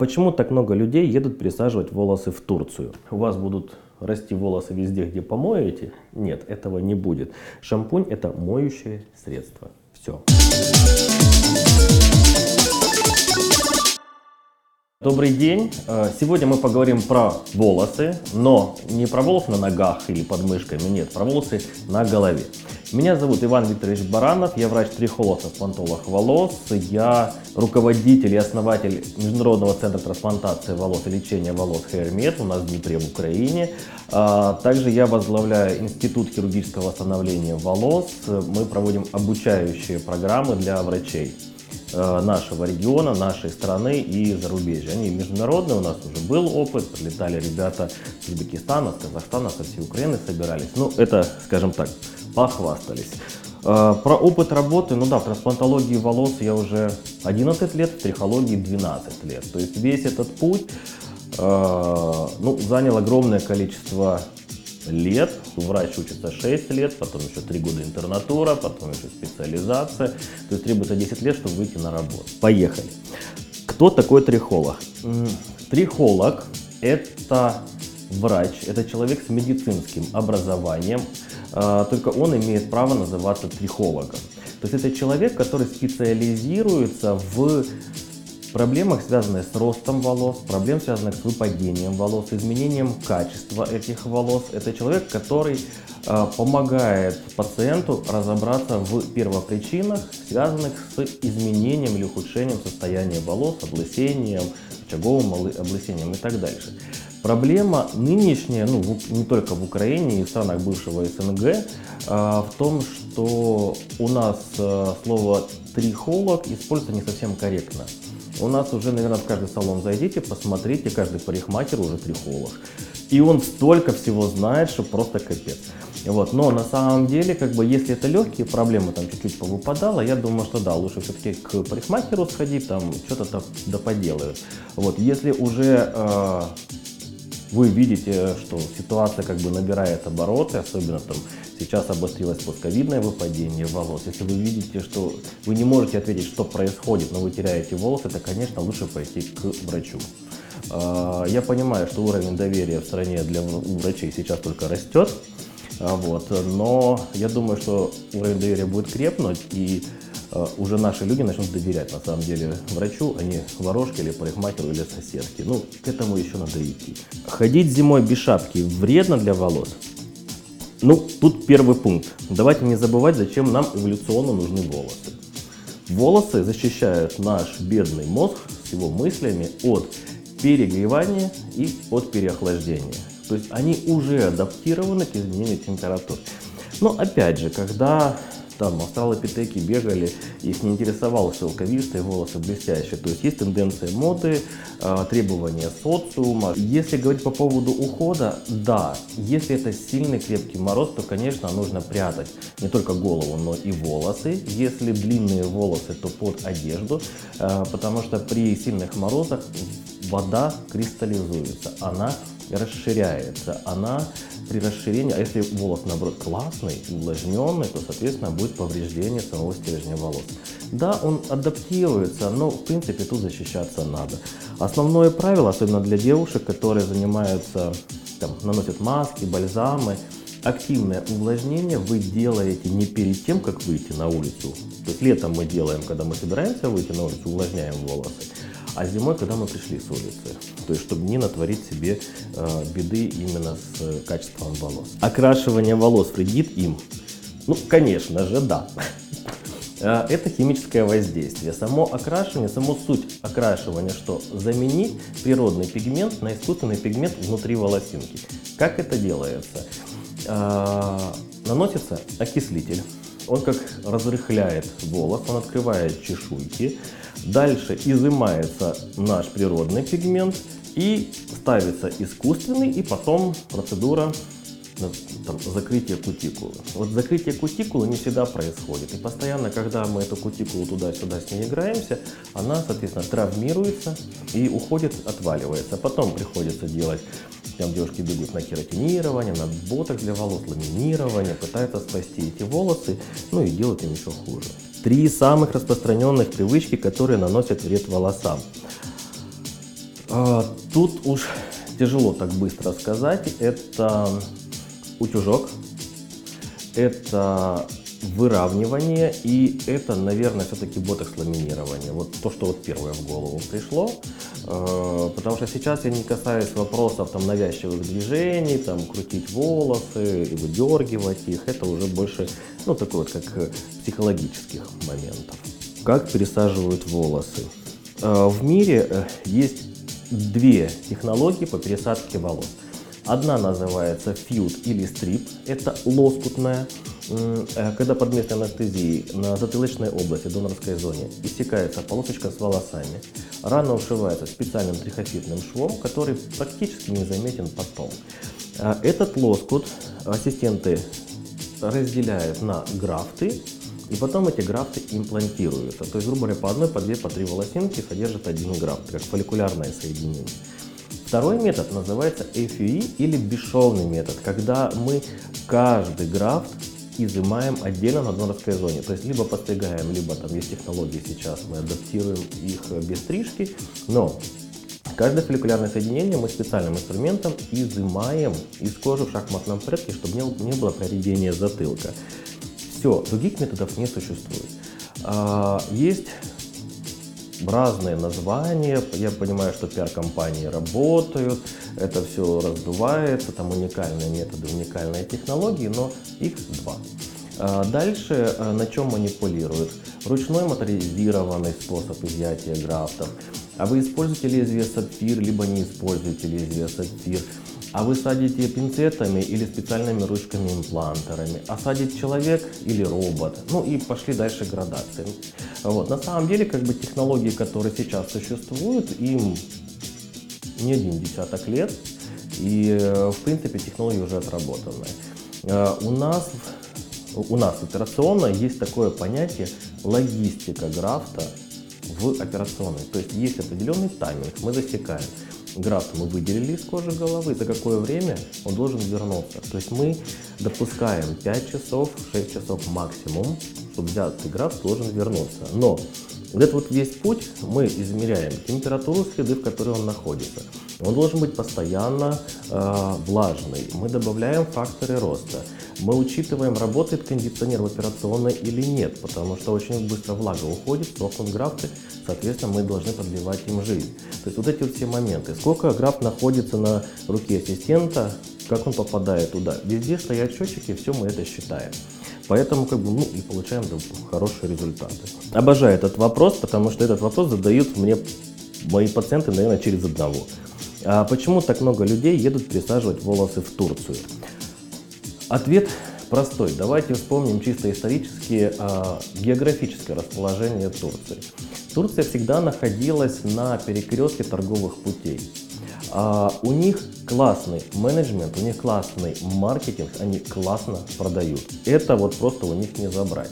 Почему так много людей едут пересаживать волосы в Турцию? У вас будут расти волосы везде, где помоете? Нет, этого не будет. Шампунь это моющее средство. Все. Добрый день. Э, сегодня мы поговорим про волосы, но не про волосы на ногах или под мышками, нет, про волосы на голове. Меня зовут Иван Викторович Баранов, я врач-трихолог, трансплантолог волос, я руководитель и основатель Международного центра трансплантации волос и лечения волос HairMed у нас в Днепре в Украине. А, также я возглавляю Институт хирургического восстановления волос. Мы проводим обучающие программы для врачей э, нашего региона, нашей страны и зарубежья. Они международные, у нас уже был опыт, прилетали ребята с Узбекистана, с Казахстана, со всей Украины собирались. Ну, это, скажем так, похвастались. Э, про опыт работы, ну да, в трансплантологии волос я уже 11 лет, в трихологии 12 лет. То есть весь этот путь э, ну, занял огромное количество лет. Врач учится 6 лет, потом еще 3 года интернатура, потом еще специализация. То есть требуется 10 лет, чтобы выйти на работу. Поехали. Кто такой трихолог? Трихолог – это врач, это человек с медицинским образованием, а, только он имеет право называться трихологом. То есть это человек, который специализируется в проблемах, связанных с ростом волос, проблем, связанных с выпадением волос, изменением качества этих волос. Это человек, который э, помогает пациенту разобраться в первопричинах, связанных с изменением или ухудшением состояния волос, облысением, очаговым облысением и так дальше. Проблема нынешняя, ну не только в Украине и в странах бывшего СНГ, а, в том, что у нас а, слово трихолог используется не совсем корректно. У нас уже, наверное, в каждый салон зайдите, посмотрите, каждый парикмахер уже трихолог. И он столько всего знает, что просто капец. Вот. Но на самом деле, как бы, если это легкие проблемы, там чуть-чуть повыпадало, я думаю, что да, лучше все-таки к парикмахеру сходить, там что-то да поделают. Вот. Если уже э, вы видите, что ситуация как бы набирает обороты, особенно там сейчас обострилось постковидное выпадение волос. Если вы видите, что вы не можете ответить, что происходит, но вы теряете волосы, то, конечно, лучше пойти к врачу. А, я понимаю, что уровень доверия в стране для врачей сейчас только растет, а, вот, но я думаю, что уровень доверия будет крепнуть, и уже наши люди начнут доверять на самом деле врачу, а не ворожке или парикмахеру или соседке. Ну, к этому еще надо идти. Ходить зимой без шапки вредно для волос? Ну, тут первый пункт. Давайте не забывать, зачем нам эволюционно нужны волосы. Волосы защищают наш бедный мозг с его мыслями от перегревания и от переохлаждения. То есть они уже адаптированы к изменению температур. Но опять же, когда там австралопитеки бегали, их не интересовало шелковистые волосы, блестящие. То есть есть тенденция моды, а, требования социума. Если говорить по поводу ухода, да, если это сильный крепкий мороз, то, конечно, нужно прятать не только голову, но и волосы. Если длинные волосы, то под одежду, а, потому что при сильных морозах вода кристаллизуется, она расширяется, она при расширении, а если волос, наоборот, классный, увлажненный, то, соответственно, будет повреждение самого стержня волос. Да, он адаптируется, но, в принципе, тут защищаться надо. Основное правило, особенно для девушек, которые занимаются, там, наносят маски, бальзамы, активное увлажнение вы делаете не перед тем, как выйти на улицу. То есть летом мы делаем, когда мы собираемся выйти на улицу, увлажняем волосы а зимой, когда мы пришли с улицы. То есть, чтобы не натворить себе э, беды именно с э, качеством волос. Окрашивание волос вредит им? Ну, конечно же, да. Э, это химическое воздействие. Само окрашивание, само суть окрашивания, что заменить природный пигмент на искусственный пигмент внутри волосинки. Как это делается? Э, наносится окислитель. Он как разрыхляет волос, он открывает чешуйки, Дальше изымается наш природный пигмент и ставится искусственный, и потом процедура там, закрытия кутикулы. Вот закрытие кутикулы не всегда происходит. И постоянно, когда мы эту кутикулу туда-сюда с ней играемся, она, соответственно, травмируется и уходит, отваливается. Потом приходится делать, там девушки бегут на кератинирование, на боток для волос, ламинирование, пытаются спасти эти волосы, ну и делают им еще хуже. Три самых распространенных привычки, которые наносят вред волосам. А, Тут уж тяжело так быстро сказать. Это утюжок, это выравнивание и это, наверное, все-таки ботекс ламинирование. Вот то, что вот первое в голову пришло. Э, Потому что сейчас я не касаюсь вопросов там навязчивых движений, там крутить волосы и выдергивать их. Это уже больше, ну, такой вот как э, психологических моментов. Как пересаживают волосы? Э, В мире есть две технологии по пересадке волос. Одна называется фьют или стрип, это лоскутная, когда под местной анестезией на затылочной области, донорской зоне, иссякается полосочка с волосами. Рана ушивается специальным трихофитным швом, который практически незаметен потом. А Этот лоскут ассистенты разделяют на графты, и потом эти графты имплантируются. То есть, грубо говоря, по одной, по две, по три волосинки содержат один графт, как фолликулярное соединение. Второй метод называется FUE или бесшовный метод, когда мы каждый графт изымаем отдельно на донорской зоне. То есть либо подстригаем, либо там есть технологии сейчас, мы адаптируем их э, без стрижки, но Каждое фолликулярное соединение мы специальным инструментом изымаем из кожи в шахматном порядке, чтобы не, не было проредения затылка. Все, других методов не существует. А, есть разные названия, я понимаю, что пиар-компании работают, это все раздувается, там уникальные методы, уникальные технологии, но их два. А, Дальше а, на чем манипулируют? Ручной моторизированный способ изъятия графтов. А вы используете лезвие сапфир, либо не используете лезвие сапфир. А вы садите пинцетами или специальными ручками-имплантерами. А садит человек или робот. Ну и пошли дальше градации. Вот. На самом деле, как бы технологии, которые сейчас существуют, им не один десяток лет. И, э, в принципе, технологии уже отработаны. Э, У нас, у нас операционно есть такое понятие логистика графта в операционной. То есть есть определенный тайминг, мы засекаем. Графт мы выделили из кожи головы, за какое время он должен вернуться. То есть мы допускаем 5 часов, 6 часов максимум, чтобы взятый графт должен вернуться. Но вот этот вот весь путь мы измеряем температуру среды, в которой он находится. Он должен быть постоянно э, влажный. Мы добавляем факторы роста. Мы учитываем, работает кондиционер в операционной или нет, потому что очень быстро влага уходит, сохнут графты, соответственно, мы должны подливать им жизнь. То есть вот эти вот все моменты. Сколько графт находится на руке ассистента, как он попадает туда. Везде стоят счетчики, все мы это считаем. Поэтому как бы, ну, и получаем да, хорошие результаты. Обожаю этот вопрос, потому что этот вопрос задают мне мои пациенты, наверное, через одного. А почему так много людей едут пересаживать волосы в Турцию? Ответ простой. Давайте вспомним чисто исторически а, географическое расположение Турции. Турция всегда находилась на перекрестке торговых путей. А, у них классный менеджмент, у них классный маркетинг, они классно продают. Это вот просто у них не забрать.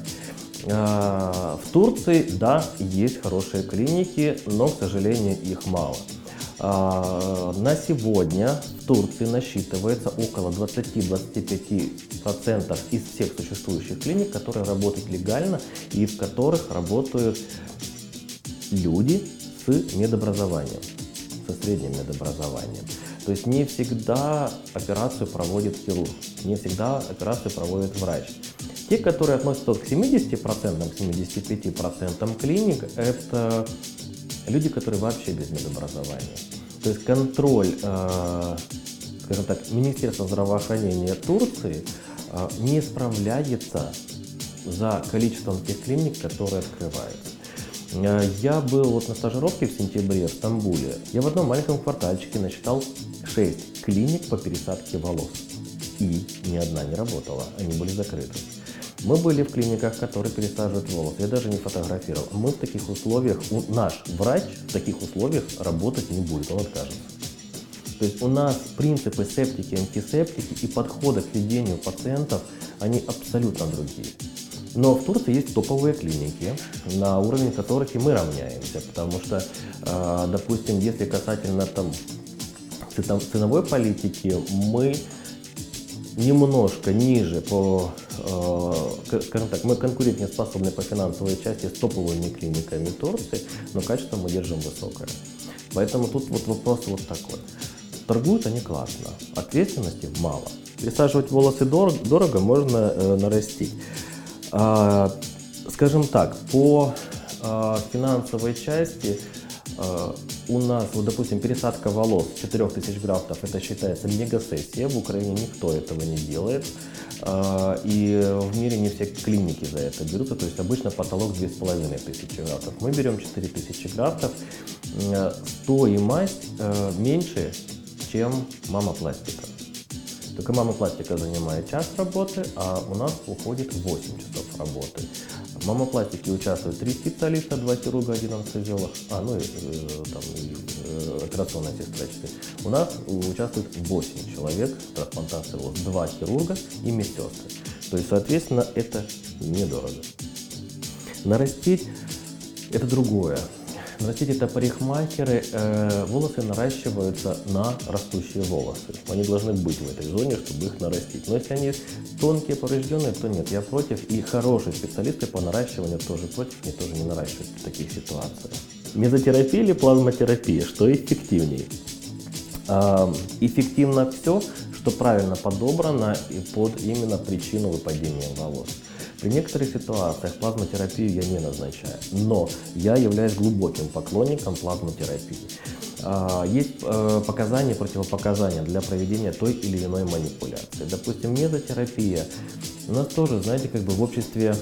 А, в Турции, да, есть хорошие клиники, но, к сожалению, их мало. А, На сегодня в Турции насчитывается около 20-25% из всех существующих клиник, которые работают легально и в которых работают люди с медобразованием, со средним медобразованием. То есть не всегда операцию проводит хирург, не всегда операцию проводит врач. Те, которые относятся к 70%, к 75% клиник, это люди, которые вообще без медобразования. То есть контроль, э, скажем так, Министерства здравоохранения Турции э, не справляется за количеством тех клиник, которые открываются. Э, Я был вот на стажировке в сентябре в Стамбуле. Я в одном маленьком квартальчике насчитал 6 клиник по пересадке волос. И ни одна не работала, они были закрыты. Мы были в клиниках, которые пересаживают волосы. Я даже не фотографировал. Мы в таких условиях, наш врач в таких условиях работать не будет, он откажется. То есть у нас принципы септики, антисептики и подходы к ведению пациентов, они абсолютно другие. Но в Турции есть топовые клиники, на уровень которых и мы равняемся, потому что, э, допустим, если касательно там ценовой политики, мы немножко ниже по, к- скажем так, мы конкурентоспособны по финансовой части с топовыми клиниками Турции, но качество мы держим высокое. Поэтому тут вот вопрос вот такой. Торгуют они классно, ответственности мало. Присаживать волосы дорого, дорого можно э, нарастить. А, скажем так, по а, финансовой части у нас, вот, допустим, пересадка волос 4000 графтов, это считается мегасессия, в Украине никто этого не делает. А, и в мире не все клиники за это берутся, то есть обычно потолок 2500 графтов. Мы берем 4000 графтов, стоимость э, меньше, чем мама-пластика. Только мама-пластика занимает час работы, а у нас уходит 8 часов работы. Мамопластике участвуют три специалиста, два хирурга, один анестезиолог, а, ну и, э, там, и э, операционная сестричка. У нас участвует 8 человек в волос, два хирурга и медсестры. То есть, соответственно, это недорого. Нарастить это другое. Нарастить это парикмахеры. Э, волосы наращиваются на растущие волосы. Они должны быть в этой зоне, чтобы их нарастить. Но если они тонкие, поврежденные, то нет. Я против. И хорошие специалисты по наращиванию тоже против. Они тоже не наращивают в таких ситуациях. Мезотерапия или плазмотерапия? Что эффективнее? Э, эффективно все, что правильно подобрано и под именно причину выпадения волос. При некоторых ситуациях плазмотерапию я не назначаю, но я являюсь глубоким поклонником плазмотерапии. А, есть э, показания, противопоказания для проведения той или иной манипуляции. Допустим, мезотерапия. У нас тоже, знаете, как бы в обществе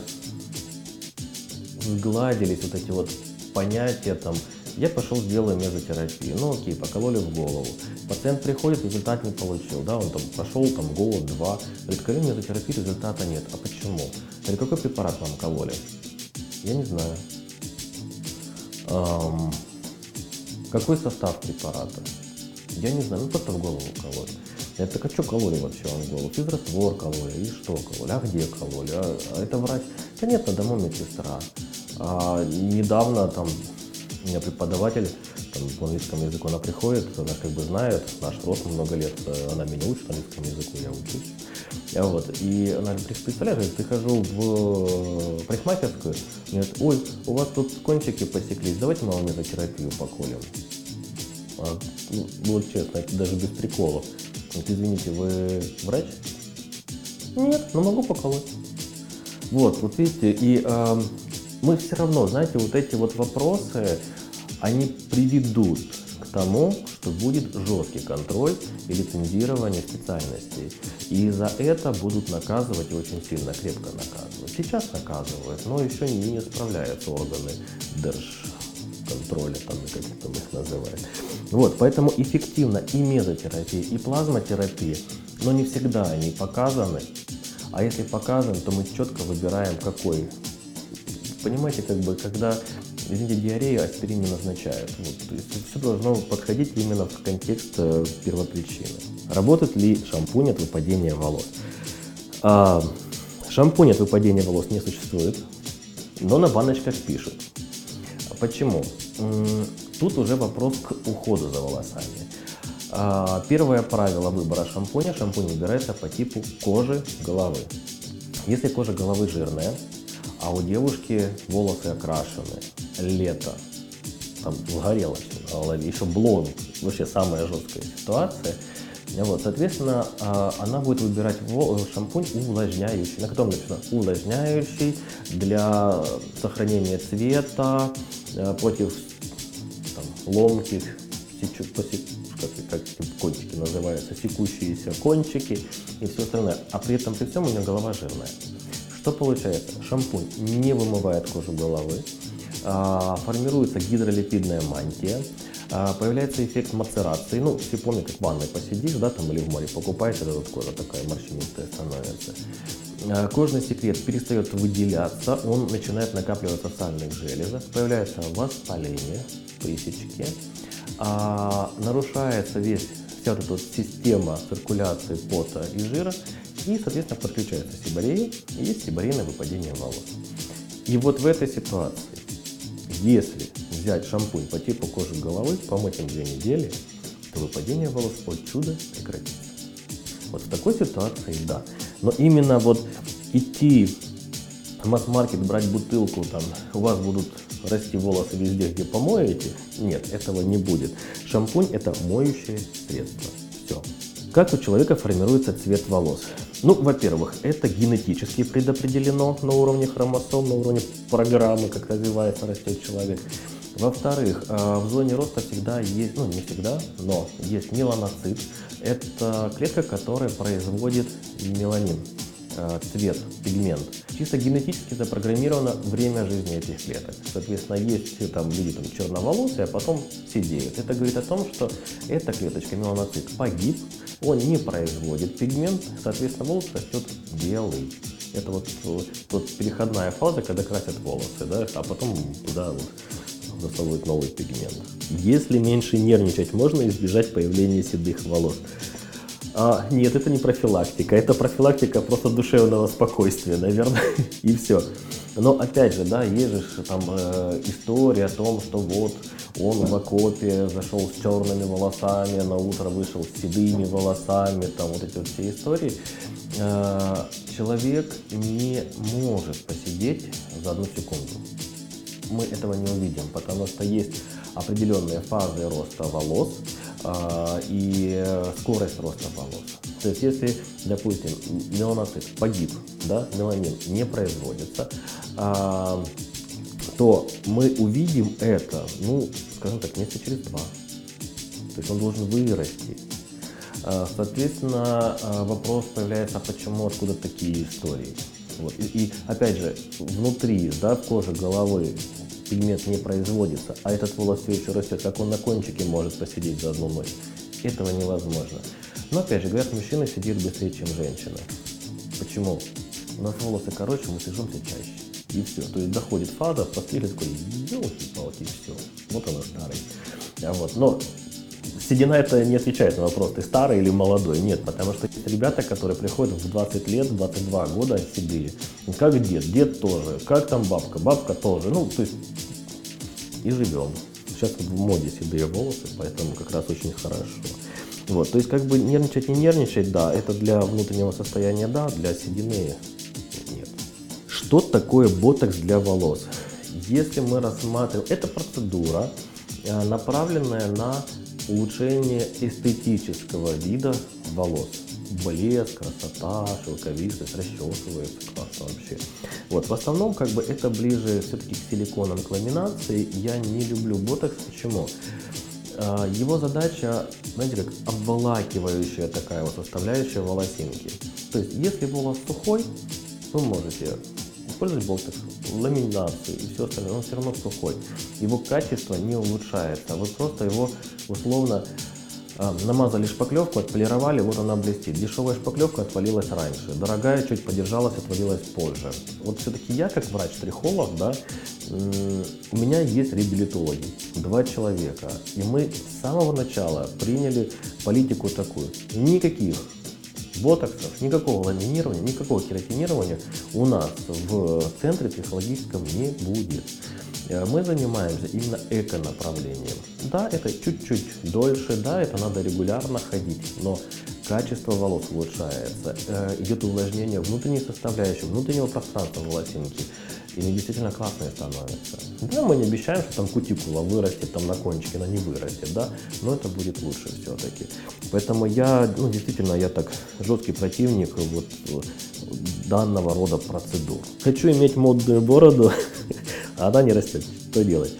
сгладились вот эти вот понятия там я пошел, сделаю мезотерапию. Ну окей, покололи в голову. Пациент приходит, результат не получил. Да, он там прошел там год, два. Говорит, колю мезотерапии, результата нет. А почему? Говорит, какой препарат вам кололи? Я не знаю. Эм, какой состав препарата? Я не знаю, ну просто в голову кололи. Я так, а что кололи вообще вам в голову? Физраствор кололи, и что кололи, а где кололи? А, а это врач? Да нет, на дому медсестра. А, недавно там у меня преподаватель там, по английскому языку, она приходит, она как бы знает, наш рост много лет, э, она меня учит английскому языку, я учусь. Я вот, и она представляешь, прихожу в парикмахерскую, говорит, ой, у вас тут кончики посеклись, давайте мы вам мезотерапию поколем. А, ну, вот честно, это даже без приколов. Вот, извините, вы врач? Нет, но могу поколоть. Вот, вот видите, и э, мы все равно, знаете, вот эти вот вопросы, они приведут к тому, что будет жесткий контроль и лицензирование специальностей. И за это будут наказывать очень сильно, крепко наказывать. Сейчас наказывают, но еще не, справляются органы держконтроля, там, как там их называют. Вот, поэтому эффективно и мезотерапия, и плазмотерапия, но не всегда они показаны. А если показаны, то мы четко выбираем, какой понимаете, как бы, когда, извините, диарею аспирин не назначают. Вот, то есть все должно подходить именно в контекст э, первопричины. Работает ли шампунь от выпадения волос? А, шампунь от выпадения волос не существует, но на баночках пишут. Почему? Тут уже вопрос к уходу за волосами. А, первое правило выбора шампуня. Шампунь выбирается по типу кожи головы. Если кожа головы жирная, а у девушки волосы окрашены, лето, там сгорело все на голове, еще блонд, вообще самая жесткая ситуация. Вот, соответственно, а, она будет выбирать шампунь увлажняющий, на котором написано увлажняющий для сохранения цвета, э, против там, ломких, как, как кончики называются, секущиеся кончики и все остальное. А при этом при всем у нее голова жирная. Что получается? Шампунь не вымывает кожу головы, формируется гидролипидная мантия, а, появляется эффект мацерации. Ну, все помнят, как в ванной посидишь, да, там или в море покупаешь, это вот кожа такая морщинистая становится. А, кожный секрет перестает выделяться, он начинает накапливаться в сальных железах, появляется воспаление, присечки, а, нарушается весь вся вот эта вот система циркуляции пота и жира, и, соответственно, подключается сибарея, и есть сибарейное выпадение волос. И вот в этой ситуации, если взять шампунь по типу кожи головы, помыть им две недели, то выпадение волос от чуда прекратится. Вот в такой ситуации, да. Но именно вот идти в масс-маркет, брать бутылку, там, у вас будут расти волосы везде, где помоете. Нет, этого не будет. Шампунь это моющее средство. Все. Как у человека формируется цвет волос? Ну, во-первых, это генетически предопределено на уровне хромосом, на уровне программы, как развивается, растет человек. Во-вторых, э, в зоне роста всегда есть, ну не всегда, но есть меланоцит. Это клетка, которая производит меланин, э, цвет, пигмент. Чисто генетически запрограммировано время жизни этих клеток. Соответственно, есть там люди там, черноволосые, а потом сидеют. Это говорит о том, что эта клеточка, меланоцит, погиб, он не производит пигмент, соответственно, волос растет белый. Это вот, вот, вот переходная фаза, когда красят волосы, да, а потом туда вот засовывают новый пигмент. Если меньше нервничать, можно избежать появления седых волос. А, нет, это не профилактика, это профилактика просто душевного спокойствия, наверное, и все. Но опять же, да, есть же там э, история о том, что вот он в окопе зашел с черными волосами, на утро вышел с седыми волосами, там вот эти вот все истории. Э, человек не может посидеть за одну секунду мы этого не увидим, потому что есть определенные фазы роста волос э, и скорость роста волос. То есть если, допустим, меланоцит погиб, да, меланин не производится, э, то мы увидим это, ну, скажем так, месяца через два. То есть он должен вырасти. Соответственно, вопрос появляется, а почему, откуда такие истории. Вот. И, и опять же, внутри, да, в коже головы пигмент не производится, а этот волос все еще растет, как он на кончике может посидеть за одну ночь. Этого невозможно. Но опять же, говорят, мужчина сидит быстрее, чем женщина. Почему? У нас волосы короче, мы сижимся чаще. И все. То есть доходит фаза, постели такой, елки-палки, все. Вот она старый. А вот. Но седина это не отвечает на вопрос, ты старый или молодой. Нет, потому что есть ребята, которые приходят в 20 лет, 22 года седые. Как дед, дед тоже. Как там бабка, бабка тоже. Ну, то есть и живем. Сейчас в моде седые волосы, поэтому как раз очень хорошо. Вот, то есть как бы нервничать, не нервничать, да, это для внутреннего состояния, да, для седины. Что такое ботокс для волос? Если мы рассматриваем, это процедура, э, направленная на улучшение эстетического вида волос. Блеск, красота, шелковистость, расчесывается классно вообще. Вот, в основном, как бы это ближе все-таки к силиконам, к ламинации. Я не люблю ботокс. Почему? А, его задача, знаете, как обволакивающая такая вот составляющая волосинки. То есть, если волос сухой, вы можете использовать ботокс, ламинацию и все остальное, он все равно сухой. Его качество не улучшается. Вы просто его условно а, намазали шпаклевку, отполировали, вот она блестит. Дешевая шпаклевка отвалилась раньше, дорогая чуть подержалась, отвалилась позже. Вот все-таки я, как врач-трихолог, да, у меня есть реабилитологи, два человека. И мы с самого начала приняли политику такую. Никаких ботоксов, никакого ламинирования, никакого кератинирования у нас в центре психологическом не будет. Э, мы занимаемся именно эко-направлением. Да, это чуть-чуть дольше, да, это надо регулярно ходить, но качество волос улучшается, э, идет увлажнение внутренней составляющей, внутреннего пространства волосинки, и они действительно классные становятся. Да, мы не обещаем, что там кутикула вырастет там на кончике, она не вырастет, да, но это будет лучше все-таки. Поэтому я, ну, действительно, я так жесткий противник вот данного рода процедур. Хочу иметь модную бороду, а она не растет. Что делать?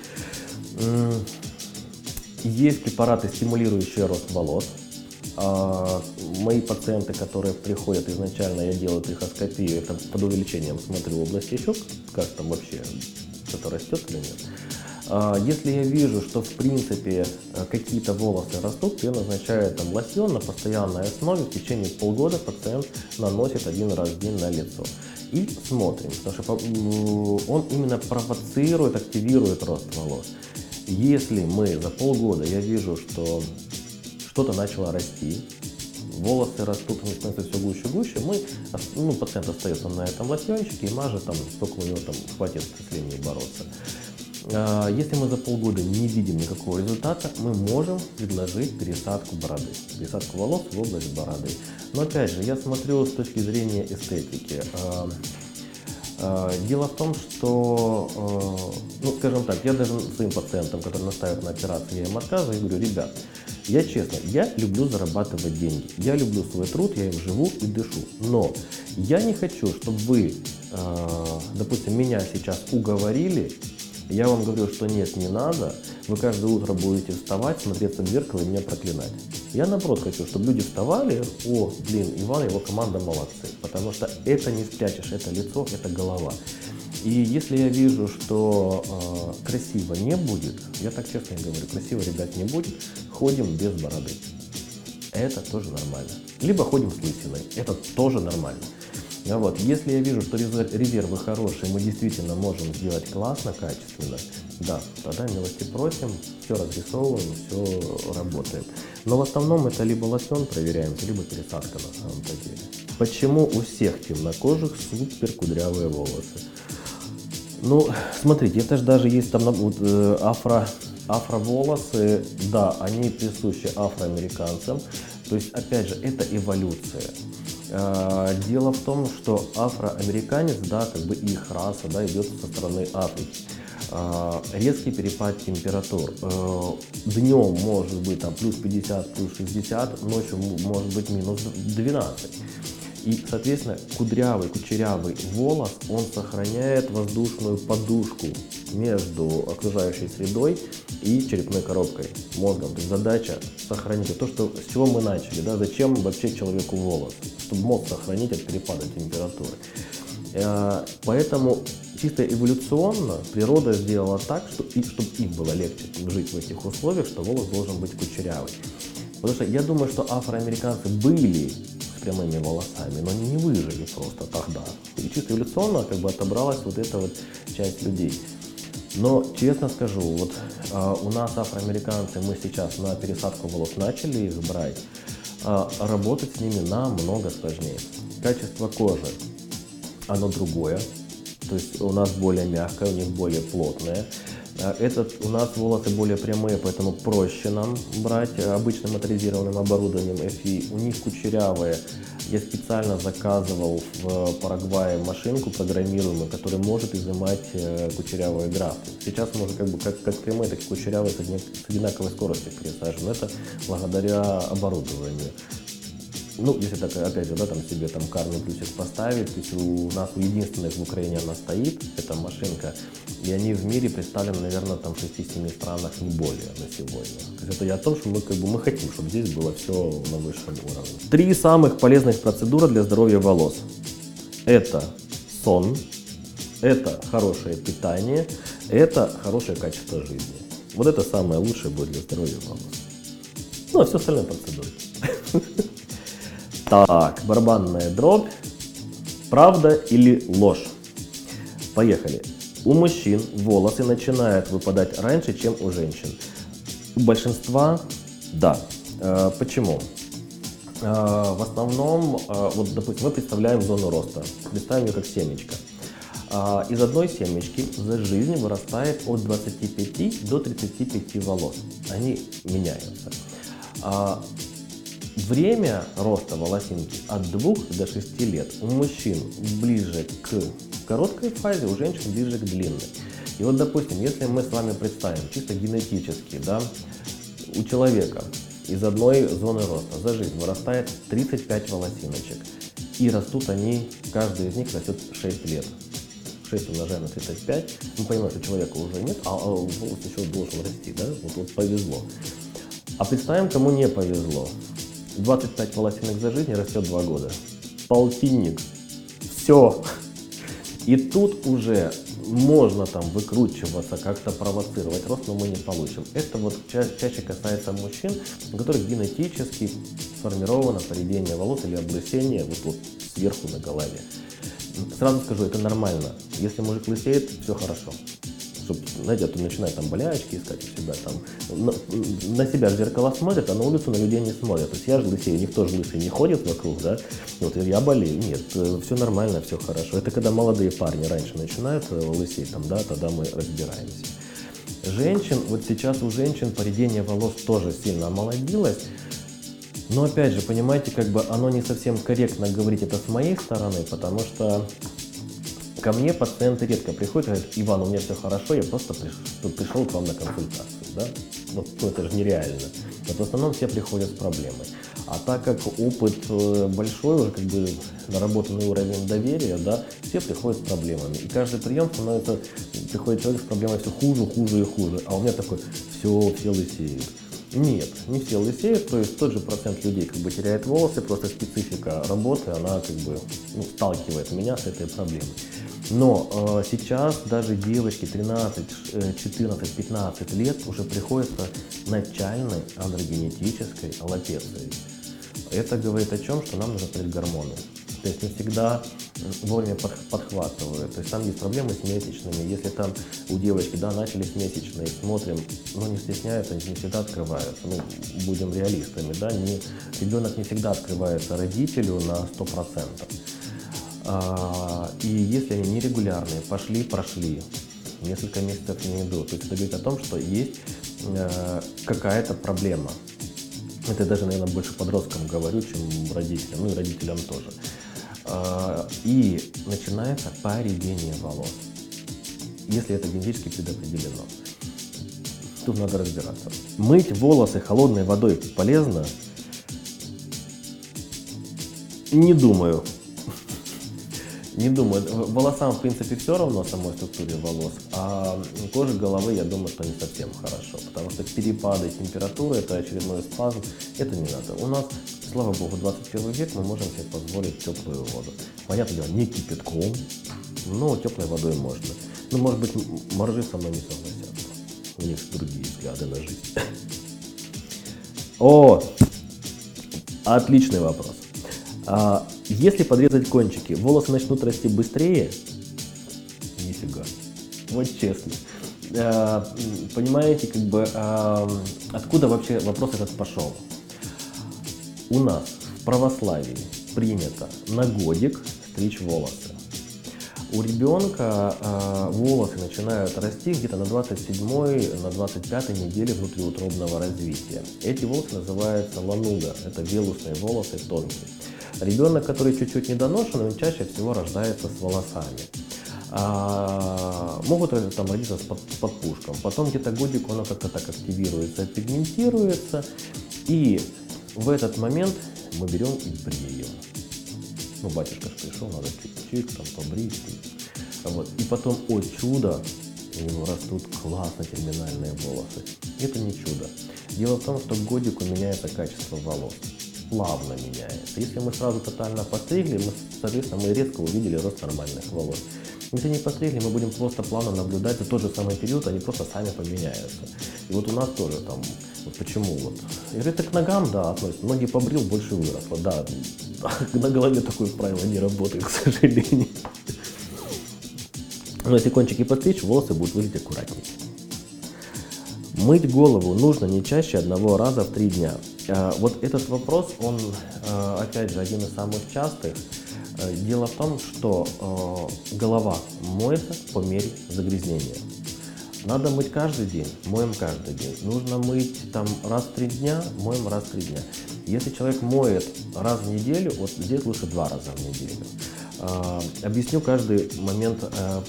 Есть препараты, стимулирующие рост волос. А, мои пациенты, которые приходят изначально, я делаю трихоскопию, это под увеличением смотрю области щек, как там вообще что-то растет или нет. А, если я вижу, что в принципе э, какие-то волосы растут, я назначаю там лосьон на постоянной основе. В течение полгода пациент наносит один раз в день на лицо. И смотрим, потому что он именно провоцирует, активирует рост волос. Если мы за полгода, я вижу, что что-то начало расти, волосы растут, они становятся все гуще и гуще, мы, ну, пациент остается на этом лосьончике и мажет там, сколько у него там хватит с линией бороться. А, если мы за полгода не видим никакого результата, мы можем предложить пересадку бороды, пересадку волос в область бороды. Но опять же, я смотрю с точки зрения эстетики. А, Э, дело в том, что, ну, скажем так, я даже своим пациентам, которые настаивают на операции, я им отказываю и говорю, ребят, я честно, я люблю зарабатывать деньги, я люблю свой труд, я им живу и дышу, но я не хочу, чтобы вы, э, допустим, меня сейчас уговорили я вам говорю, что нет, не надо. Вы каждое утро будете вставать, смотреться в зеркало и меня проклинать. Я наоборот хочу, чтобы люди вставали, о, блин, Иван его команда молодцы. Потому что это не спрячешь, это лицо, это голова. И если я вижу, что э, красиво не будет, я так честно говорю, красиво, ребят, не будет, ходим без бороды. Это тоже нормально. Либо ходим с лысиной, это тоже нормально. А вот, если я вижу, что резервы хорошие, мы действительно можем сделать классно, качественно, да, тогда милости просим, все разрисовываем, все работает. Но в основном это либо лосьон проверяемся, либо пересадка на самом-то деле. Почему у всех темнокожих супер кудрявые волосы? Ну, смотрите, это же даже есть там вот, э, афро, афроволосы, да, они присущи афроамериканцам. То есть, опять же, это эволюция. Э, дело в том, что афроамериканец, да, как бы их раса, да, идет со стороны Африки. Э, резкий перепад температур. Э, Днем может быть там плюс 50, плюс 60, ночью может быть минус 12. И, соответственно, кудрявый, кучерявый волос, он сохраняет воздушную подушку между окружающей средой и черепной коробкой, мозгом. То есть задача сохранить то, что, с чего мы начали, да, зачем вообще человеку волос, чтобы мозг сохранить от перепада температуры. Э, поэтому чисто эволюционно природа сделала так, что, и, чтобы им было легче жить в этих условиях, что волос должен быть кучерявый. Потому что я думаю, что афроамериканцы были прямыми волосами, но они не выжили просто тогда. И чисто эволюционно как бы отобралась вот эта вот часть людей. Но честно скажу, вот э, у нас афроамериканцы, мы сейчас на пересадку волос начали их брать, э, работать с ними намного сложнее. Качество кожи, оно другое, то есть у нас более мягкое, у них более плотное. А, этот, у нас волосы более прямые, поэтому проще нам брать обычным моторизированным оборудованием FI. У них кучерявые. Я специально заказывал в Парагвае машинку программируемую, которая может изымать э, кучерявые графы. Сейчас уже как бы как, как прямые, так и кучерявые с одинаковой скоростью пересаживаем. Это благодаря оборудованию ну, если так, опять же, да, там себе там карный плюсик поставить, то есть у нас у единственных в Украине она стоит, эта машинка, и они в мире представлены, наверное, там в 6-7 странах, не более на сегодня. То есть это я о том, что мы как бы мы хотим, чтобы здесь было все на высшем уровне. Три самых полезных процедуры для здоровья волос. Это сон, это хорошее питание, это хорошее качество жизни. Вот это самое лучшее будет для здоровья волос. Ну, а все остальное процедуры. Так, барабанная дробь. Правда или ложь? Поехали. У мужчин волосы начинают выпадать раньше, чем у женщин. У большинства – да. Э, почему? Э, в основном, э, вот, допустим, мы представляем зону роста. Представим ее как семечко. Из одной семечки за жизнь вырастает от 25 до 35 волос. Они меняются. Время роста волосинки от 2 до 6 лет. У мужчин ближе к короткой фазе, у женщин ближе к длинной. И вот, допустим, если мы с вами представим чисто генетически, да, у человека из одной зоны роста за жизнь вырастает 35 волосиночек. И растут они, каждый из них растет 6 лет. 6 умножаем на 35, мы понимаем, что человека уже нет, а, а волос еще должен расти, да? Вот, вот повезло. А представим, кому не повезло. 25 волосинок за жизнь растет 2 года. Полтинник. Все. И тут уже можно там выкручиваться, как-то провоцировать рост, но мы не получим. Это вот ча чаще касается мужчин, у которых генетически сформировано поведение волос или облысение вот, вот сверху на голове. Сразу скажу, это нормально. Если мужик лысеет, все хорошо чтобы, знаете, а то начинает там болячки искать у себя, там, на, на себя в зеркало смотрят, а на улицу на людей не смотрят. То есть я же лысею, никто же лысый не ходит вокруг, да, вот я болею, нет, э, все нормально, все хорошо. Это когда молодые парни раньше начинают э, лысеть, там, да, тогда мы разбираемся. Женщин, вот сейчас у женщин поведение волос тоже сильно омолодилось, но опять же, понимаете, как бы оно не совсем корректно говорить это с моей стороны, потому что ко мне пациенты редко приходят и говорят, Иван, у меня все хорошо, я просто пришел, пришел к вам на консультацию. Да? Ну, ну, это же нереально. Вот в основном все приходят с проблемой. А так как опыт э, большой, уже как бы наработанный уровень доверия, да, все приходят с проблемами. И каждый прием становится, приходит человек с проблемой все хуже, хуже и хуже. А у меня такой, все, все лысеют. Нет, не все лысеют, то есть тот же процент людей как бы теряет волосы, просто специфика работы, она как бы ну, сталкивает меня с этой проблемой. Но э, сейчас даже девочки 13, 14, 15 лет уже приходят с начальной андрогенетической аллопецией. Это говорит о чем, что нам нужно принять гормоны. То есть не всегда вовремя подхватывают. То есть там есть проблемы с месячными. Если там у девочки да, начались месячные, смотрим, но не стесняются, не всегда открываются. Ну, будем реалистами, да, не, ребенок не всегда открывается родителю на 100%. А, и если они нерегулярные, пошли, прошли, несколько месяцев не идут, то это говорит о том, что есть э, какая-то проблема. Это даже, наверное, больше подросткам говорю, чем родителям, ну и родителям тоже. А, и начинается поредение волос, если это генетически предопределено. Тут надо разбираться. Мыть волосы холодной водой полезно? Не думаю. Не думаю. Волосам, в принципе, все равно самой структуре волос, а кожа головы, я думаю, что не совсем хорошо, потому что перепады температуры, это очередной спазм, это не надо. У нас, слава богу, 21 век, мы можем себе позволить теплую воду. Понятное дело, не кипятком, но теплой водой можно. Ну, может быть, моржи со мной не согласятся. У них другие взгляды на жизнь. О, отличный вопрос. А, если подрезать кончики, волосы начнут расти быстрее? Нифига. Вот честно. А, понимаете, как бы, а, откуда вообще вопрос этот пошел? У нас в православии принято на годик стричь волосы. У ребенка э, волосы начинают расти где-то на 27 на 25 неделе внутриутробного развития. Эти волосы называются лануга, это велусные волосы тонкие. Ребенок, который чуть-чуть недоношен, он чаще всего рождается с волосами. А, могут там родиться с, под, подпушком. Потом где-то годик оно как-то так активируется, пигментируется. И в этот момент мы берем и бреем. Ну, батюшка же пришел, надо чик-чик, там побрить. Вот. И потом, о чудо, у него растут классно терминальные волосы. Это не чудо. Дело в том, что годику меняется качество волос плавно меняется. Если мы сразу тотально постригли, мы, соответственно, мы резко увидели рост нормальных волос. Если не постригли, мы будем просто плавно наблюдать, за тот же самый период они просто сами поменяются. И вот у нас тоже там, вот почему вот. И это к ногам, да, относится. Ноги побрил, больше выросло, да. На голове такое правило не работает, к сожалению. Но если кончики подстричь, волосы будут выглядеть аккуратнее. Мыть голову нужно не чаще одного раза в три дня. Э, вот этот вопрос, он, э, опять же, один из самых частых. Э, дело в том, что голова моется по мере загрязнения. Надо мыть каждый день, моем каждый день. Нужно мыть там раз в три дня, моем раз в три дня. Если человек моет раз в неделю, вот здесь лучше два раза в неделю. Объясню каждый момент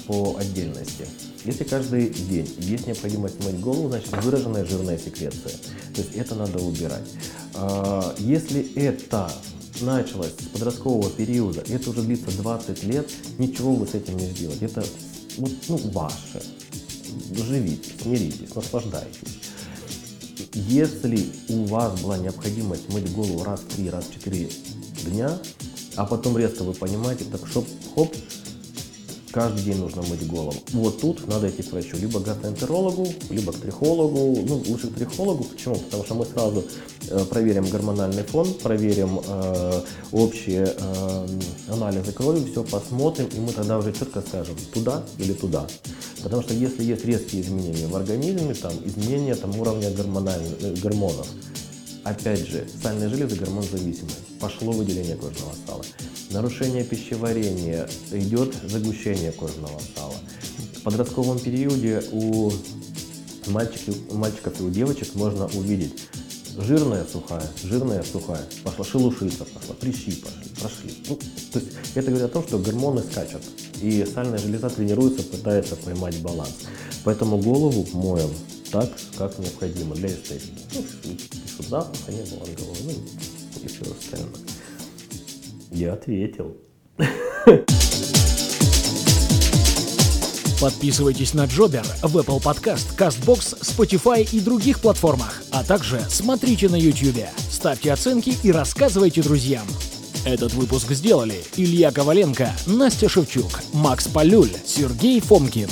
по отдельности. Если каждый день есть необходимость мыть голову, значит выраженная жирная секреция. То есть это надо убирать. А, если это началось с подросткового периода, это уже длится 20 лет, ничего вы с этим не сделаете. Это ну, ваше. Живите, смиритесь, наслаждайтесь. Если у вас была необходимость мыть голову раз в 3, раз в 4 дня, а потом резко вы понимаете, так шоп, хоп, каждый день нужно мыть голову. Вот тут надо идти к врачу, либо к гастроэнтерологу, либо к трихологу. Ну, лучше к трихологу. Почему? Потому что мы сразу э, проверим гормональный фон, проверим э, общие э, анализы крови, все посмотрим, и мы тогда уже четко скажем, туда или туда. Потому что если есть резкие изменения в организме, там изменения там, уровня гормональных, э, гормонов, опять же, сальные железы гормонзависимые, пошло выделение кожного сала нарушение пищеварения, идет загущение кожного сала. В подростковом периоде у мальчиков, у мальчиков и у девочек можно увидеть жирная сухая, жирная сухая, пошла шелушиться, пошла, прыщи пошли, прошли. Ну, то есть это говорит о том, что гормоны скачут. И сальная железа тренируется, пытается поймать баланс. Поэтому голову моем так, как необходимо для эстетики. Ну, пишут запаха не было головы, ну и все остальное. Я ответил. Подписывайтесь на Джобер в Apple Podcast, CastBox, Spotify и других платформах, а также смотрите на YouTube. Ставьте оценки и рассказывайте друзьям. Этот выпуск сделали Илья Коваленко, Настя Шевчук, Макс Полюль, Сергей Фомкин.